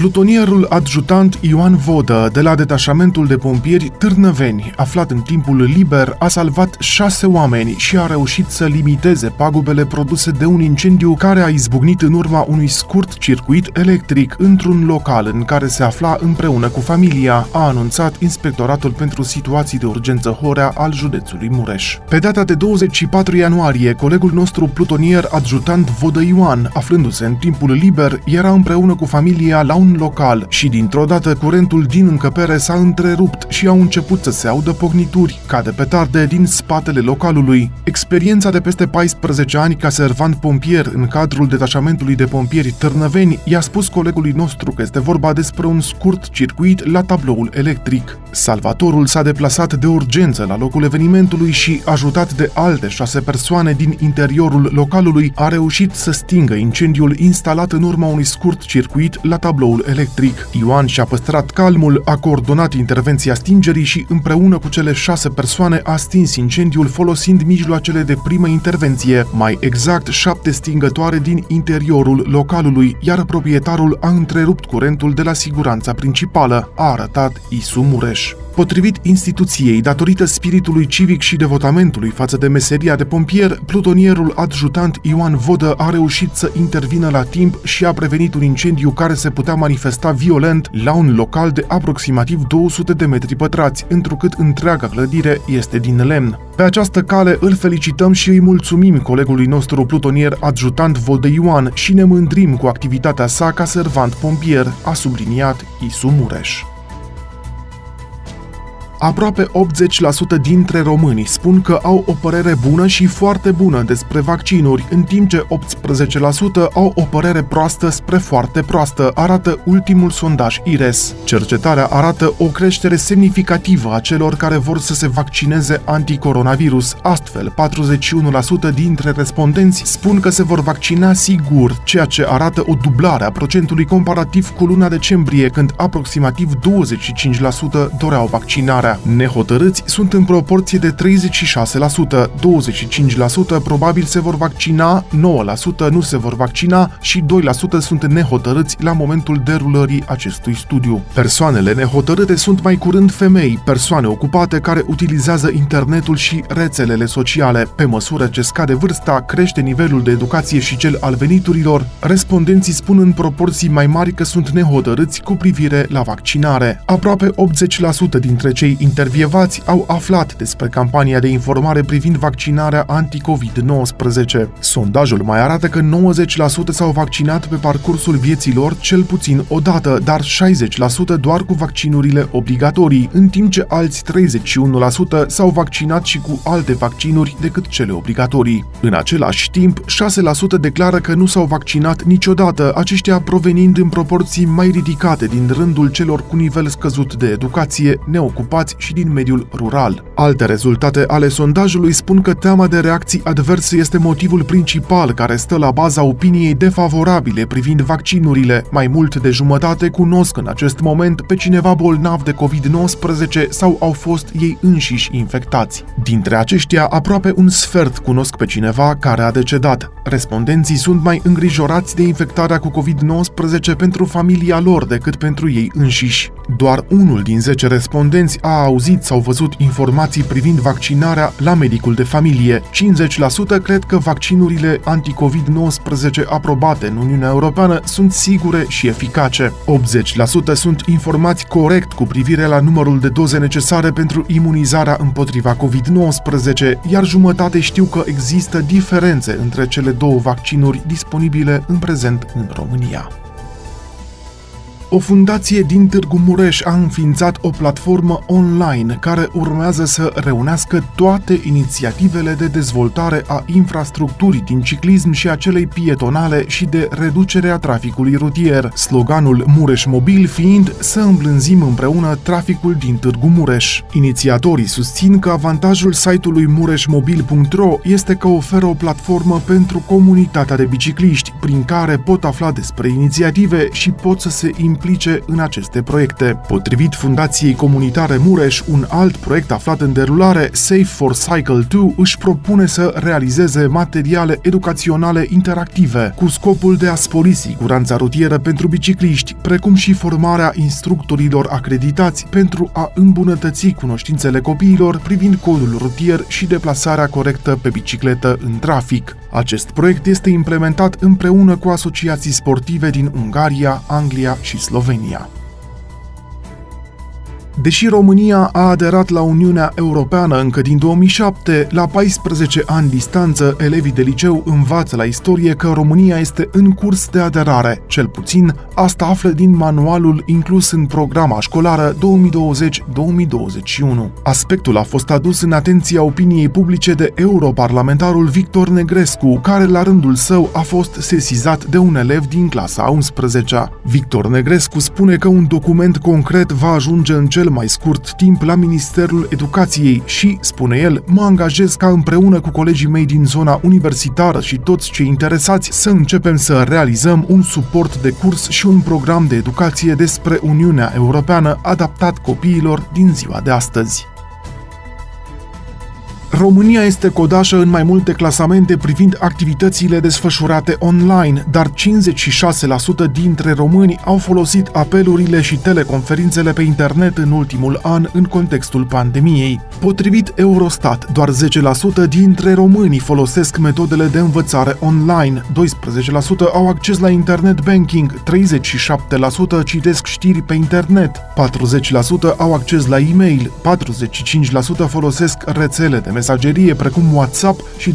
Plutonierul adjutant Ioan Vodă de la detașamentul de pompieri Târnăveni, aflat în timpul liber, a salvat șase oameni și a reușit să limiteze pagubele produse de un incendiu care a izbucnit în urma unui scurt circuit electric într-un local în care se afla împreună cu familia, a anunțat Inspectoratul pentru Situații de Urgență Horea al județului Mureș. Pe data de 24 ianuarie, colegul nostru plutonier adjutant Vodă Ioan, aflându-se în timpul liber, era împreună cu familia la un un local și dintr-o dată curentul din încăpere s-a întrerupt și au început să se audă pognituri, ca de petarde din spatele localului. Experiența de peste 14 ani ca servant pompier în cadrul detașamentului de pompieri Târnăveni i-a spus colegului nostru că este vorba despre un scurt circuit la tabloul electric. Salvatorul s-a deplasat de urgență la locul evenimentului și, ajutat de alte șase persoane din interiorul localului, a reușit să stingă incendiul instalat în urma unui scurt circuit la tabloul curentul electric. Ioan și-a păstrat calmul, a coordonat intervenția stingerii și împreună cu cele șase persoane a stins incendiul folosind mijloacele de primă intervenție, mai exact șapte stingătoare din interiorul localului, iar proprietarul a întrerupt curentul de la siguranța principală, a arătat Isu Mureș. Potrivit instituției, datorită spiritului civic și devotamentului față de meseria de pompier, plutonierul adjutant Ioan Vodă a reușit să intervină la timp și a prevenit un incendiu care se putea manifesta violent la un local de aproximativ 200 de metri pătrați, întrucât întreaga clădire este din lemn. Pe această cale îl felicităm și îi mulțumim colegului nostru plutonier adjutant Vodă Ioan și ne mândrim cu activitatea sa ca servant pompier, a subliniat Isu Mureș. Aproape 80% dintre români spun că au o părere bună și foarte bună despre vaccinuri, în timp ce 18% au o părere proastă spre foarte proastă, arată ultimul sondaj IRES. Cercetarea arată o creștere semnificativă a celor care vor să se vaccineze anticoronavirus. Astfel, 41% dintre respondenți spun că se vor vaccina sigur, ceea ce arată o dublare a procentului comparativ cu luna decembrie, când aproximativ 25% doreau vaccinarea vaccinarea. Nehotărâți sunt în proporție de 36%, 25% probabil se vor vaccina, 9% nu se vor vaccina și 2% sunt nehotărâți la momentul derulării acestui studiu. Persoanele nehotărâte sunt mai curând femei, persoane ocupate care utilizează internetul și rețelele sociale. Pe măsură ce scade vârsta, crește nivelul de educație și cel al veniturilor, respondenții spun în proporții mai mari că sunt nehotărâți cu privire la vaccinare. Aproape 80% dintre cei intervievați au aflat despre campania de informare privind vaccinarea anti-COVID-19. Sondajul mai arată că 90% s-au vaccinat pe parcursul vieții lor cel puțin o dată, dar 60% doar cu vaccinurile obligatorii, în timp ce alți 31% s-au vaccinat și cu alte vaccinuri decât cele obligatorii. În același timp, 6% declară că nu s-au vaccinat niciodată, aceștia provenind în proporții mai ridicate din rândul celor cu nivel scăzut de educație, neocupați ocupați și din mediul rural. Alte rezultate ale sondajului spun că teama de reacții adverse este motivul principal care stă la baza opiniei defavorabile privind vaccinurile. Mai mult de jumătate cunosc în acest moment pe cineva bolnav de COVID-19 sau au fost ei înșiși infectați. Dintre aceștia, aproape un sfert cunosc pe cineva care a decedat. Respondenții sunt mai îngrijorați de infectarea cu COVID-19 pentru familia lor decât pentru ei înșiși. Doar unul din 10 respondenți a auzit sau văzut informații privind vaccinarea la medicul de familie. 50% cred că vaccinurile anti-COVID-19 aprobate în Uniunea Europeană sunt sigure și eficace. 80% sunt informați corect cu privire la numărul de doze necesare pentru imunizarea împotriva COVID-19, iar jumătate știu că există diferențe între cele două vaccinuri disponibile în prezent în România. O fundație din Târgu Mureș a înființat o platformă online care urmează să reunească toate inițiativele de dezvoltare a infrastructurii din ciclism și a celei pietonale și de reducere a traficului rutier, sloganul Mureș Mobil fiind să îmblânzim împreună traficul din Târgu Mureș. Inițiatorii susțin că avantajul site-ului mureșmobil.ro este că oferă o platformă pentru comunitatea de bicicliști, prin care pot afla despre inițiative și pot să se implice implice în aceste proiecte. Potrivit Fundației Comunitare Mureș, un alt proiect aflat în derulare, Safe for Cycle 2, își propune să realizeze materiale educaționale interactive cu scopul de a spori siguranța rutieră pentru bicicliști, precum și formarea instructorilor acreditați pentru a îmbunătăți cunoștințele copiilor privind codul rutier și deplasarea corectă pe bicicletă în trafic. Acest proiect este implementat împreună cu asociații sportive din Ungaria, Anglia și Slovenia. Eslovenia. Deși România a aderat la Uniunea Europeană încă din 2007, la 14 ani distanță, elevii de liceu învață la istorie că România este în curs de aderare. Cel puțin, asta află din manualul inclus în programa școlară 2020-2021. Aspectul a fost adus în atenția opiniei publice de europarlamentarul Victor Negrescu, care la rândul său a fost sesizat de un elev din clasa 11 Victor Negrescu spune că un document concret va ajunge în cel mai scurt timp la Ministerul Educației și, spune el, mă angajez ca împreună cu colegii mei din zona universitară și toți cei interesați să începem să realizăm un suport de curs și un program de educație despre Uniunea Europeană adaptat copiilor din ziua de astăzi. România este codașă în mai multe clasamente privind activitățile desfășurate online, dar 56% dintre români au folosit apelurile și teleconferințele pe internet în ultimul an în contextul pandemiei. Potrivit Eurostat, doar 10% dintre românii folosesc metodele de învățare online, 12% au acces la internet banking, 37% citesc știri pe internet, 40% au acces la e-mail, 45% folosesc rețele de mesagerie precum WhatsApp și 34%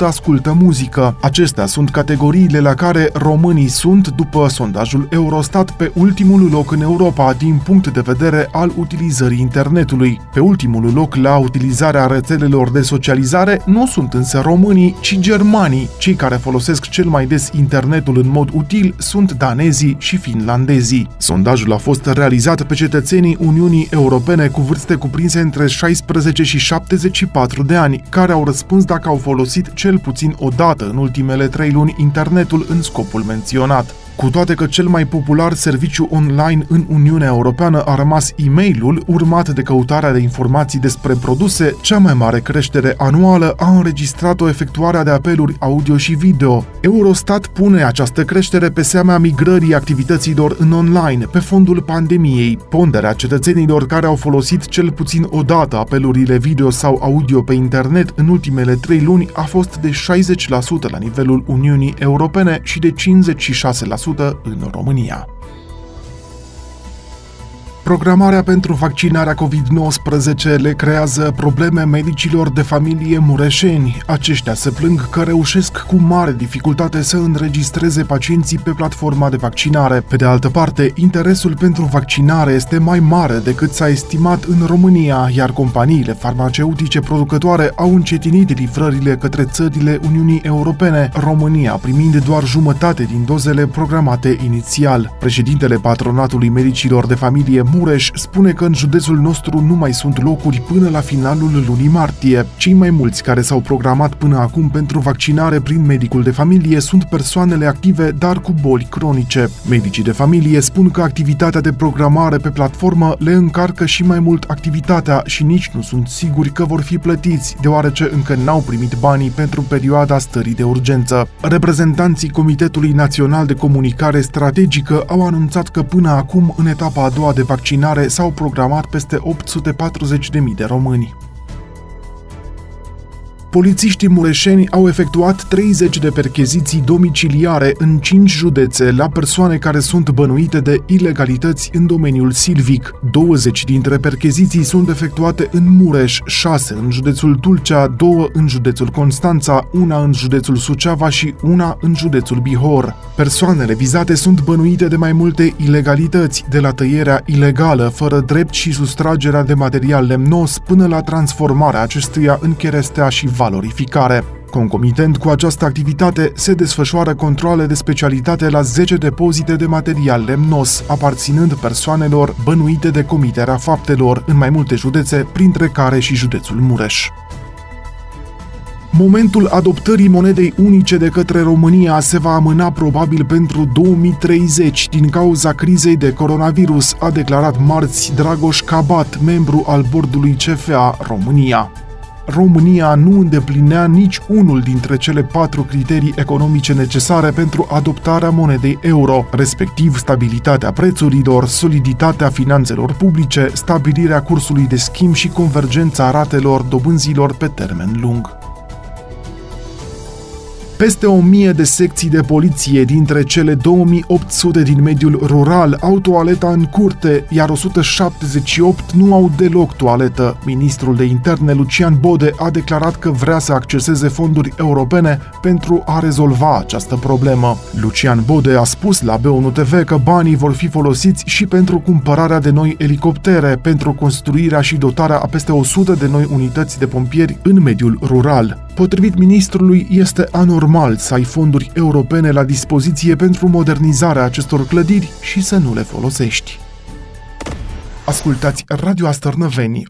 ascultă muzică. Acestea sunt categoriile la care românii sunt, după sondajul Eurostat, pe ultimul loc în Europa din punct de vedere al utilizării internetului. Pe ultimul loc la utilizarea rețelelor de socializare nu sunt însă românii, ci germanii. Cei care folosesc cel mai des internetul în mod util sunt danezii și finlandezii. Sondajul a fost realizat pe cetățenii Uniunii Europene cu vârste cuprinse între 16 și 70 74 de ani, care au răspuns dacă au folosit cel puțin o dată în ultimele trei luni internetul în scopul menționat. Cu toate că cel mai popular serviciu online în Uniunea Europeană a rămas e-mailul, urmat de căutarea de informații despre produse, cea mai mare creștere anuală a înregistrat-o efectuarea de apeluri audio și video. Eurostat pune această creștere pe seama migrării activităților în online, pe fondul pandemiei. Ponderea cetățenilor care au folosit cel puțin o dată apelurile video sau audio pe internet în ultimele trei luni a fost de 60% la nivelul Uniunii Europene și de 56% în România. Programarea pentru vaccinarea COVID-19 le creează probleme medicilor de familie mureșeni. Aceștia se plâng că reușesc cu mare dificultate să înregistreze pacienții pe platforma de vaccinare. Pe de altă parte, interesul pentru vaccinare este mai mare decât s-a estimat în România, iar companiile farmaceutice producătoare au încetinit livrările către țările Uniunii Europene, România primind doar jumătate din dozele programate inițial. Președintele Patronatului Medicilor de Familie Mureș spune că în județul nostru nu mai sunt locuri până la finalul lunii martie. Cei mai mulți care s-au programat până acum pentru vaccinare prin medicul de familie sunt persoanele active, dar cu boli cronice. Medicii de familie spun că activitatea de programare pe platformă le încarcă și mai mult activitatea și nici nu sunt siguri că vor fi plătiți, deoarece încă n-au primit banii pentru perioada stării de urgență. Reprezentanții Comitetului Național de Comunicare Strategică au anunțat că până acum, în etapa a doua de vaccinare, vaccinare s-au programat peste 840.000 de români. Polițiștii mureșeni au efectuat 30 de percheziții domiciliare în 5 județe la persoane care sunt bănuite de ilegalități în domeniul silvic. 20 dintre percheziții sunt efectuate în Mureș, 6 în județul Tulcea, 2 în județul Constanța, una în județul Suceava și una în județul Bihor. Persoanele vizate sunt bănuite de mai multe ilegalități, de la tăierea ilegală, fără drept și sustragerea de material lemnos, până la transformarea acestuia în cherestea și valorificare. Concomitent cu această activitate, se desfășoară controle de specialitate la 10 depozite de material lemnos, aparținând persoanelor bănuite de comiterea faptelor în mai multe județe, printre care și județul Mureș. Momentul adoptării monedei unice de către România se va amâna probabil pentru 2030 din cauza crizei de coronavirus, a declarat marți Dragoș Cabat, membru al bordului CFA România. România nu îndeplinea nici unul dintre cele patru criterii economice necesare pentru adoptarea monedei euro, respectiv stabilitatea prețurilor, soliditatea finanțelor publice, stabilirea cursului de schimb și convergența ratelor dobânzilor pe termen lung. Peste o mie de secții de poliție dintre cele 2800 din mediul rural au toaleta în curte, iar 178 nu au deloc toaletă. Ministrul de interne Lucian Bode a declarat că vrea să acceseze fonduri europene pentru a rezolva această problemă. Lucian Bode a spus la B1 TV că banii vor fi folosiți și pentru cumpărarea de noi elicoptere, pentru construirea și dotarea a peste 100 de noi unități de pompieri în mediul rural. Potrivit ministrului, este anormal să ai fonduri europene la dispoziție pentru modernizarea acestor clădiri și să nu le folosești. Ascultați Radio Astărnăveni,